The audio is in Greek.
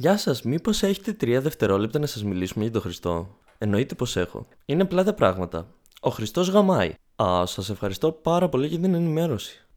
Γεια σας, μήπως έχετε τρία δευτερόλεπτα να σας μιλήσουμε για τον Χριστό; Εννοείται πως έχω. Είναι απλά τα πράγματα. Ο Χριστός γαμάει. Α, σας ευχαριστώ πάρα πολύ για την ενημέρωση.